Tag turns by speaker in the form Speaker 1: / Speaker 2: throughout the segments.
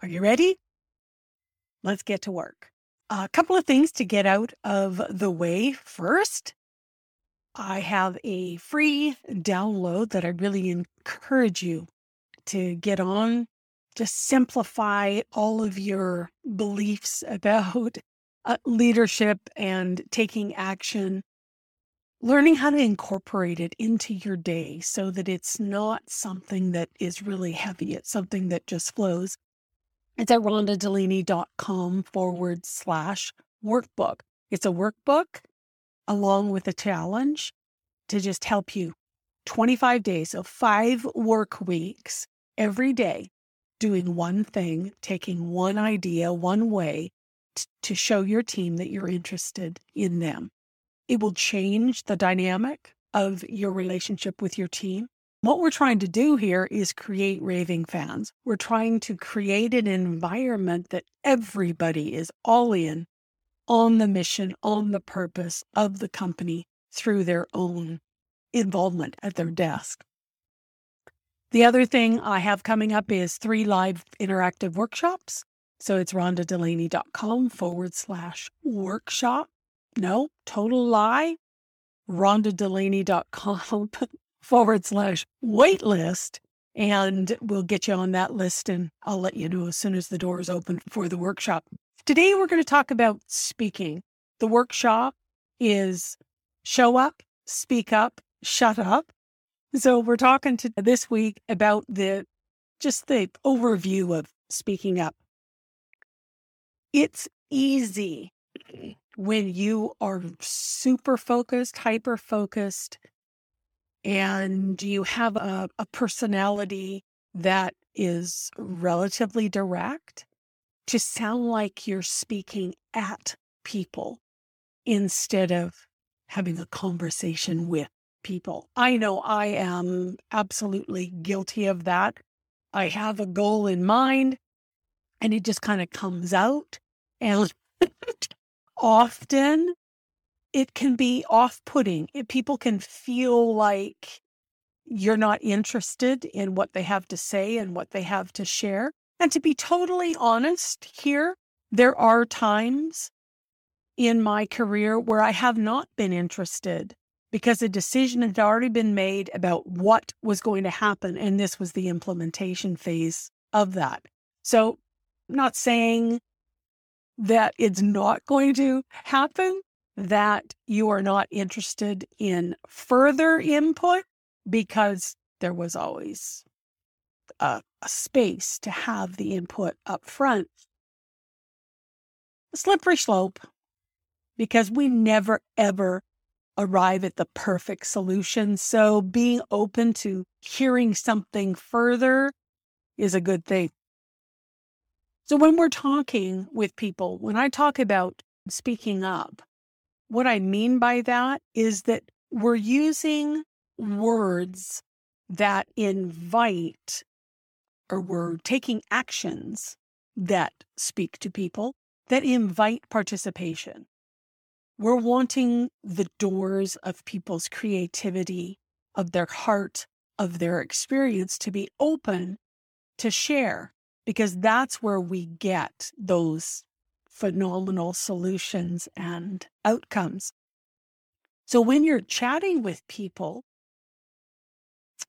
Speaker 1: Are you ready? Let's get to work. A couple of things to get out of the way first. I have a free download that I really encourage you to get on. Just simplify all of your beliefs about uh, leadership and taking action. Learning how to incorporate it into your day so that it's not something that is really heavy. It's something that just flows. It's at rhondadelaney.com forward slash workbook. It's a workbook along with a challenge to just help you 25 days, so five work weeks every day, doing one thing, taking one idea, one way t- to show your team that you're interested in them. It will change the dynamic of your relationship with your team. What we're trying to do here is create raving fans. We're trying to create an environment that everybody is all in on the mission, on the purpose of the company through their own involvement at their desk. The other thing I have coming up is three live interactive workshops. So it's rhondadelaney.com forward slash workshop. No, total lie. rhondadelaney.com forward slash waitlist. And we'll get you on that list and I'll let you know as soon as the doors open for the workshop. Today, we're going to talk about speaking. The workshop is show up, speak up, shut up. So we're talking to this week about the just the overview of speaking up. It's easy when you are super focused, hyper focused, and you have a, a personality that is relatively direct to sound like you're speaking at people instead of having a conversation with people. I know I am absolutely guilty of that. I have a goal in mind and it just kind of comes out. And often it can be off putting. People can feel like you're not interested in what they have to say and what they have to share. And to be totally honest here, there are times in my career where I have not been interested because a decision had already been made about what was going to happen. And this was the implementation phase of that. So, not saying that it's not going to happen, that you are not interested in further input because there was always a, a, space to have the input up front. A slippery slope because we never ever arrive at the perfect solution. So being open to hearing something further is a good thing. So when we're talking with people, when I talk about speaking up, what I mean by that is that we're using words that invite or we're taking actions that speak to people that invite participation. We're wanting the doors of people's creativity, of their heart, of their experience to be open to share, because that's where we get those phenomenal solutions and outcomes. So when you're chatting with people,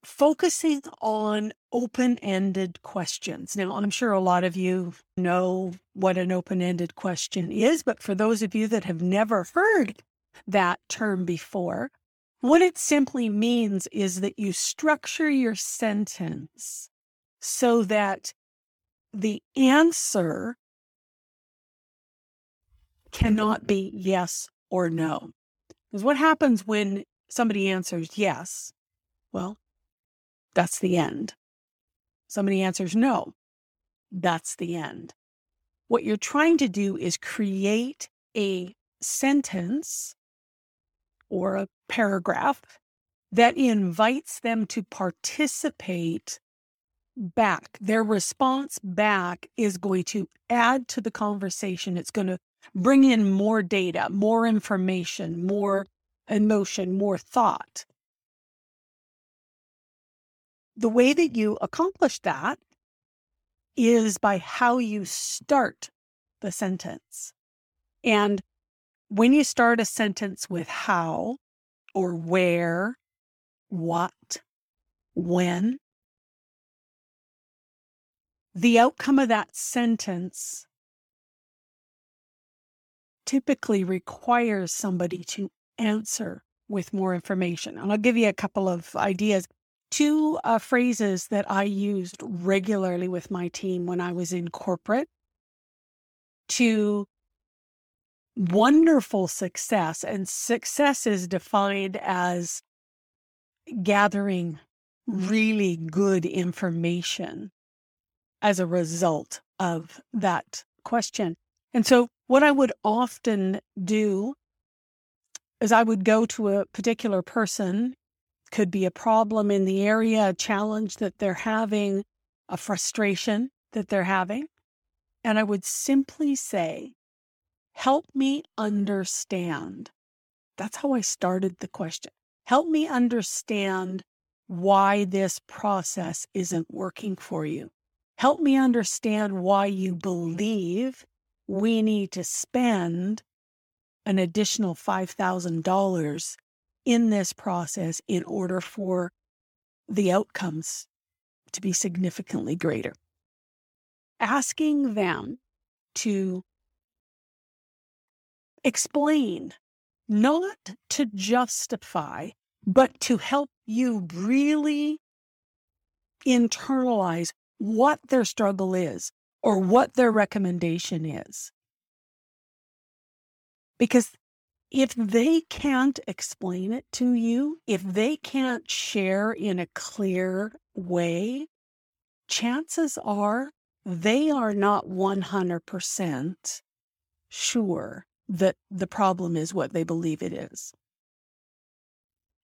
Speaker 1: focusing on open ended questions. Now, I'm sure a lot of you know what an open ended question is, but for those of you that have never heard that term before, what it simply means is that you structure your sentence so that the answer cannot be yes or no. Because what happens when somebody answers yes? Well, that's the end. Somebody answers no. That's the end. What you're trying to do is create a sentence or a paragraph that invites them to participate back. Their response back is going to add to the conversation. It's going to bring in more data, more information, more emotion, more thought. The way that you accomplish that is by how you start the sentence. And when you start a sentence with how or where, what, when, the outcome of that sentence typically requires somebody to answer with more information. And I'll give you a couple of ideas. Two uh, phrases that I used regularly with my team when I was in corporate to wonderful success. And success is defined as gathering really good information as a result of that question. And so, what I would often do is I would go to a particular person, could be a problem in the area, a challenge that they're having, a frustration that they're having. And I would simply say, Help me understand. That's how I started the question. Help me understand why this process isn't working for you. Help me understand why you believe we need to spend an additional $5,000 in this process in order for the outcomes to be significantly greater. Asking them to explain, not to justify, but to help you really internalize what their struggle is or what their recommendation is. Because if they can't explain it to you, if they can't share in a clear way, chances are they are not 100% sure that the problem is what they believe it is.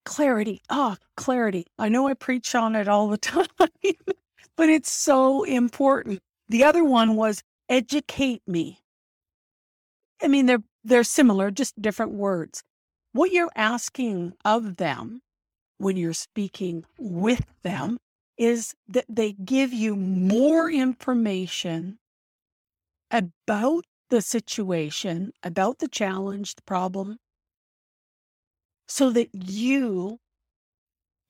Speaker 1: Clarity. Ah, oh, clarity. I know I preach on it all the time but it's so important. The other one was educate me. I mean, they're they're similar, just different words. What you're asking of them when you're speaking with them is that they give you more information about the situation, about the challenge, the problem, so that you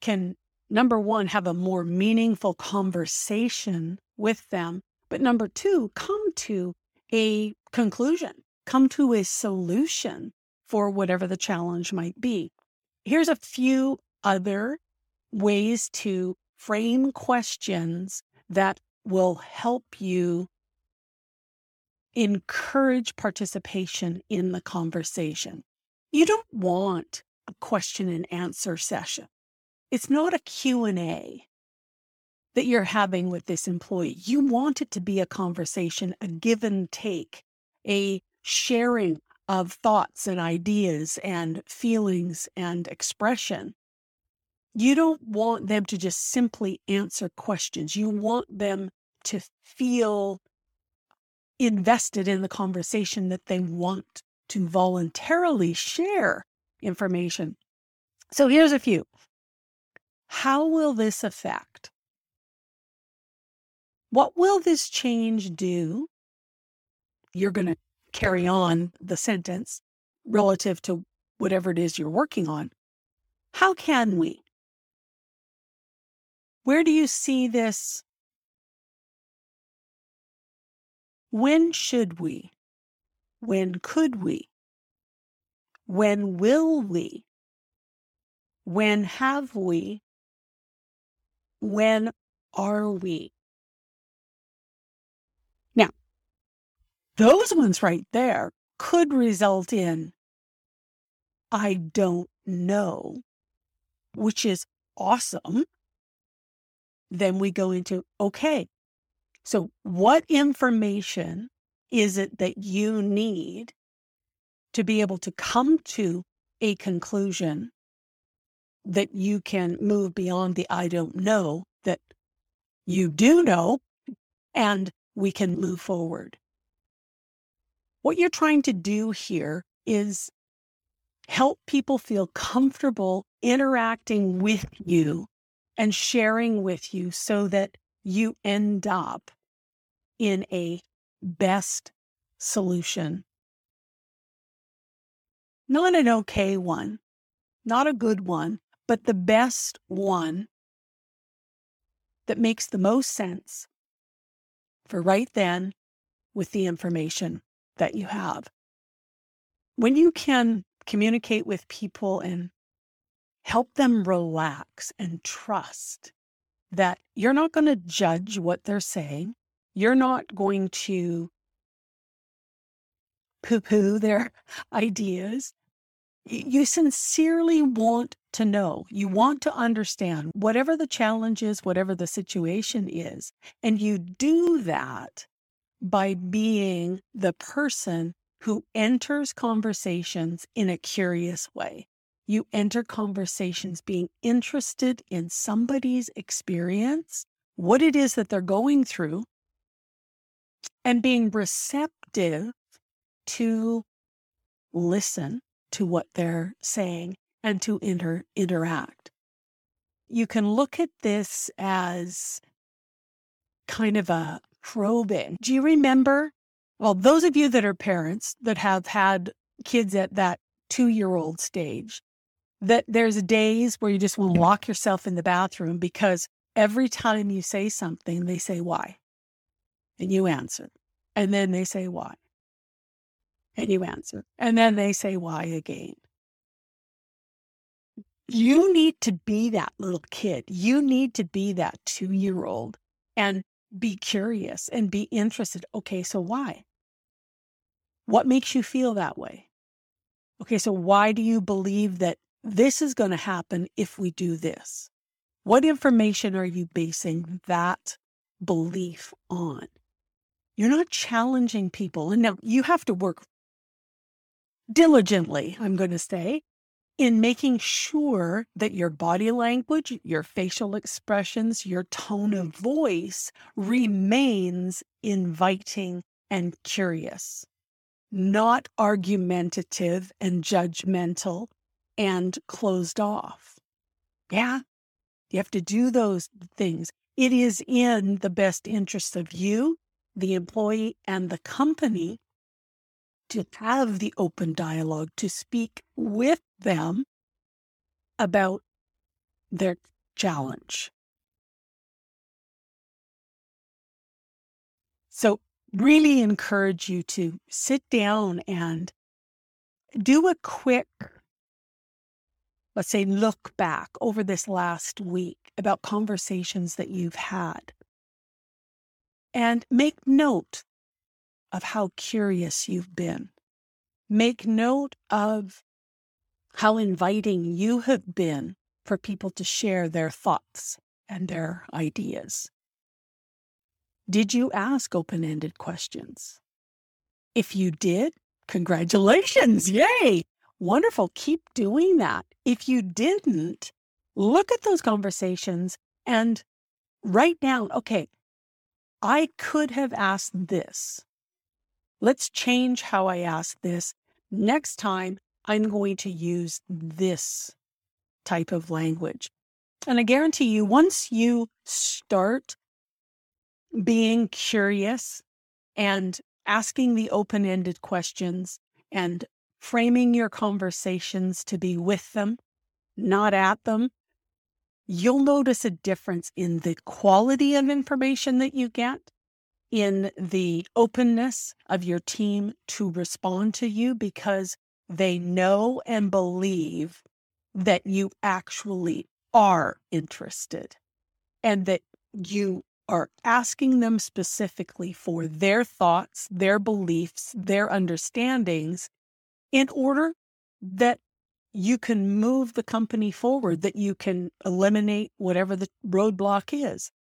Speaker 1: can number one, have a more meaningful conversation with them. But number two, come to a conclusion, come to a solution for whatever the challenge might be. Here's a few other ways to frame questions that will help you encourage participation in the conversation. You don't want a question and answer session it's not a Q&A that you're having with this employee. You want it to be a conversation, a give and take, a sharing of thoughts and ideas and feelings and expression. You don't want them to just simply answer questions. You want them to feel invested in the conversation that they want to voluntarily share information. So here's a few. How will this affect? What will this change do? You're going to carry on the sentence relative to whatever it is you're working on. How can we? Where do you see this? When should we? When could we? When will we? When have we? When are we? Those ones right there could result in I don't know, which is awesome. Then we go into okay, so what information is it that you need to be able to come to a conclusion that you can move beyond the I don't know, that you do know, and we can move forward. What you're trying to do here is help people feel comfortable interacting with you and sharing with you so that you end up in a best solution. Not an okay one, not a good one, but the best one that makes the most sense for right then with the information that you have. When you can communicate with people and help them relax and trust that you're not going to judge what they're saying, you're not going to poo poo their ideas. You sincerely want to know, you want to understand whatever the challenge is, whatever the situation is. And you do that by being the person who enters conversations in a curious way. You enter conversations being interested in somebody's experience, what it is that they're going through, and being receptive to listen to what they're saying and to inter- interact. You can look at this as kind of a probing. Do you remember? Well, those of you that are parents that have had kids at that two year old stage, that there's days where you just want to lock yourself in the bathroom because every time you say something, they say why. And you answer. And then they say why. And you answer. And then they say why again. You need to be that little kid. You need to be that two year old and be curious and be interested. Okay, so why? What makes you feel that way? Okay, so why do you believe that this is going to happen if we do this? What information are you basing that belief on? You're not challenging people. And now you have to work diligently, I'm going to say, in making sure that your body language, your facial expressions, your tone of voice remains inviting and curious, not argumentative and judgmental and closed off. Yeah, you have to do those things. It is in the best interest of you, the employee, and the company to have the open dialogue, to speak with them about their challenge. So, really encourage you to sit down and do a quick, let's say, look back over this last week about conversations that you've had and make note of how curious you've been. Make note of how inviting you have been for people to share their thoughts and their ideas. Did you ask open ended questions? If you did, congratulations. Yay. Wonderful. Keep doing that. If you didn't, look at those conversations and write down, okay, I could have asked this. Let's change how I ask this. Next time, I'm going to use this type of language. And I guarantee you, once you start being curious and asking the open ended questions and framing your conversations to be with them, not at them, you'll notice a difference in the quality of information that you get, in the openness of your team to respond to you because they know and believe that you actually are interested and that you are asking them specifically for their thoughts, their beliefs, their understandings in order that you can move the company forward, that you can eliminate whatever the roadblock is.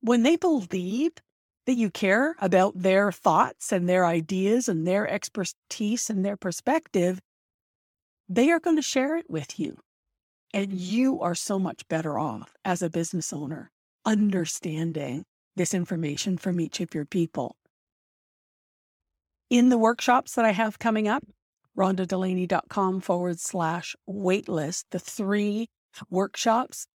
Speaker 1: When they believe that you care about their thoughts and their ideas and their expertise and their perspective, they are going to share it with you. And you are so much better off as a business owner understanding this information from each of your people. In the workshops that I have coming up, rhondadelaney.com forward slash waitlist, the three workshops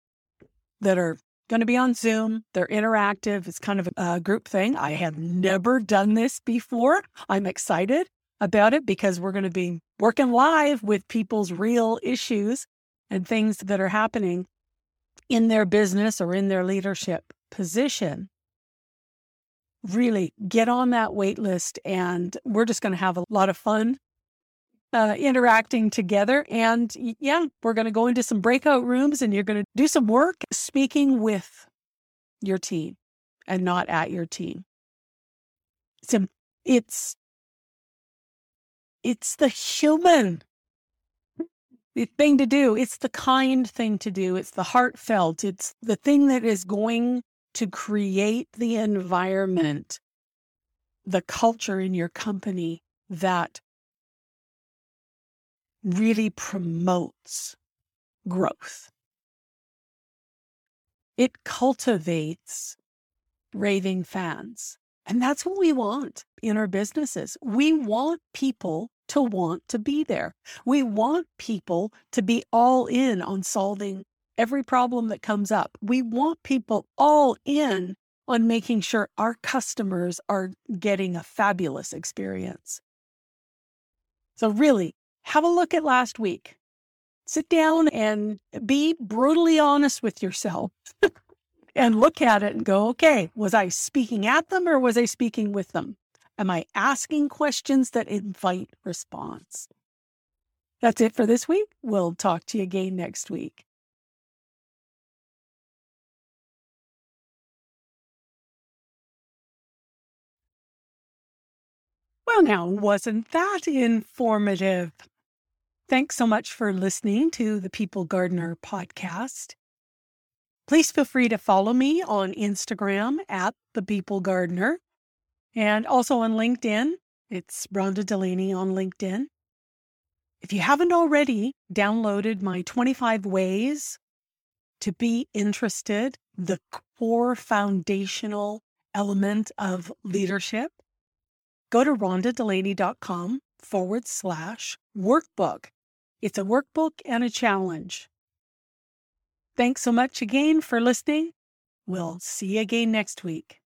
Speaker 1: that are going to be on Zoom. They're interactive. It's kind of a group thing. I have never done this before. I'm excited about it because we're going to be working live with people's real issues and things that are happening in their business or in their leadership position. Really get on that wait list, and we're just going to have a lot of fun uh, interacting together. And yeah, we're going to go into some breakout rooms and you're going to do some work speaking with your team and not at your team. It's, it's, it's the human thing to do. It's the kind thing to do. It's the heartfelt. It's the thing that is going to create the environment, the culture in your company that really promotes growth. It cultivates raving fans. And that's what we want in our businesses. We want people to want to be there. We want people to be all in on solving every problem that comes up. We want people all in on making sure our customers are getting a fabulous experience. So, really, have a look at last week. Sit down and be brutally honest with yourself and look at it and go, okay, was I speaking at them or was I speaking with them? Am I asking questions that invite response? That's it for this week. We'll talk to you again next week. Well, now, wasn't that informative? Thanks so much for listening to the People Gardener podcast. Please feel free to follow me on Instagram at the People Gardener and also on LinkedIn. It's Rhonda Delaney on LinkedIn. If you haven't already downloaded my 25 ways to be interested, the core foundational element of leadership, go to rhondadelaney.com forward slash workbook. It's a workbook and a challenge. Thanks so much again for listening. We'll see you again next week.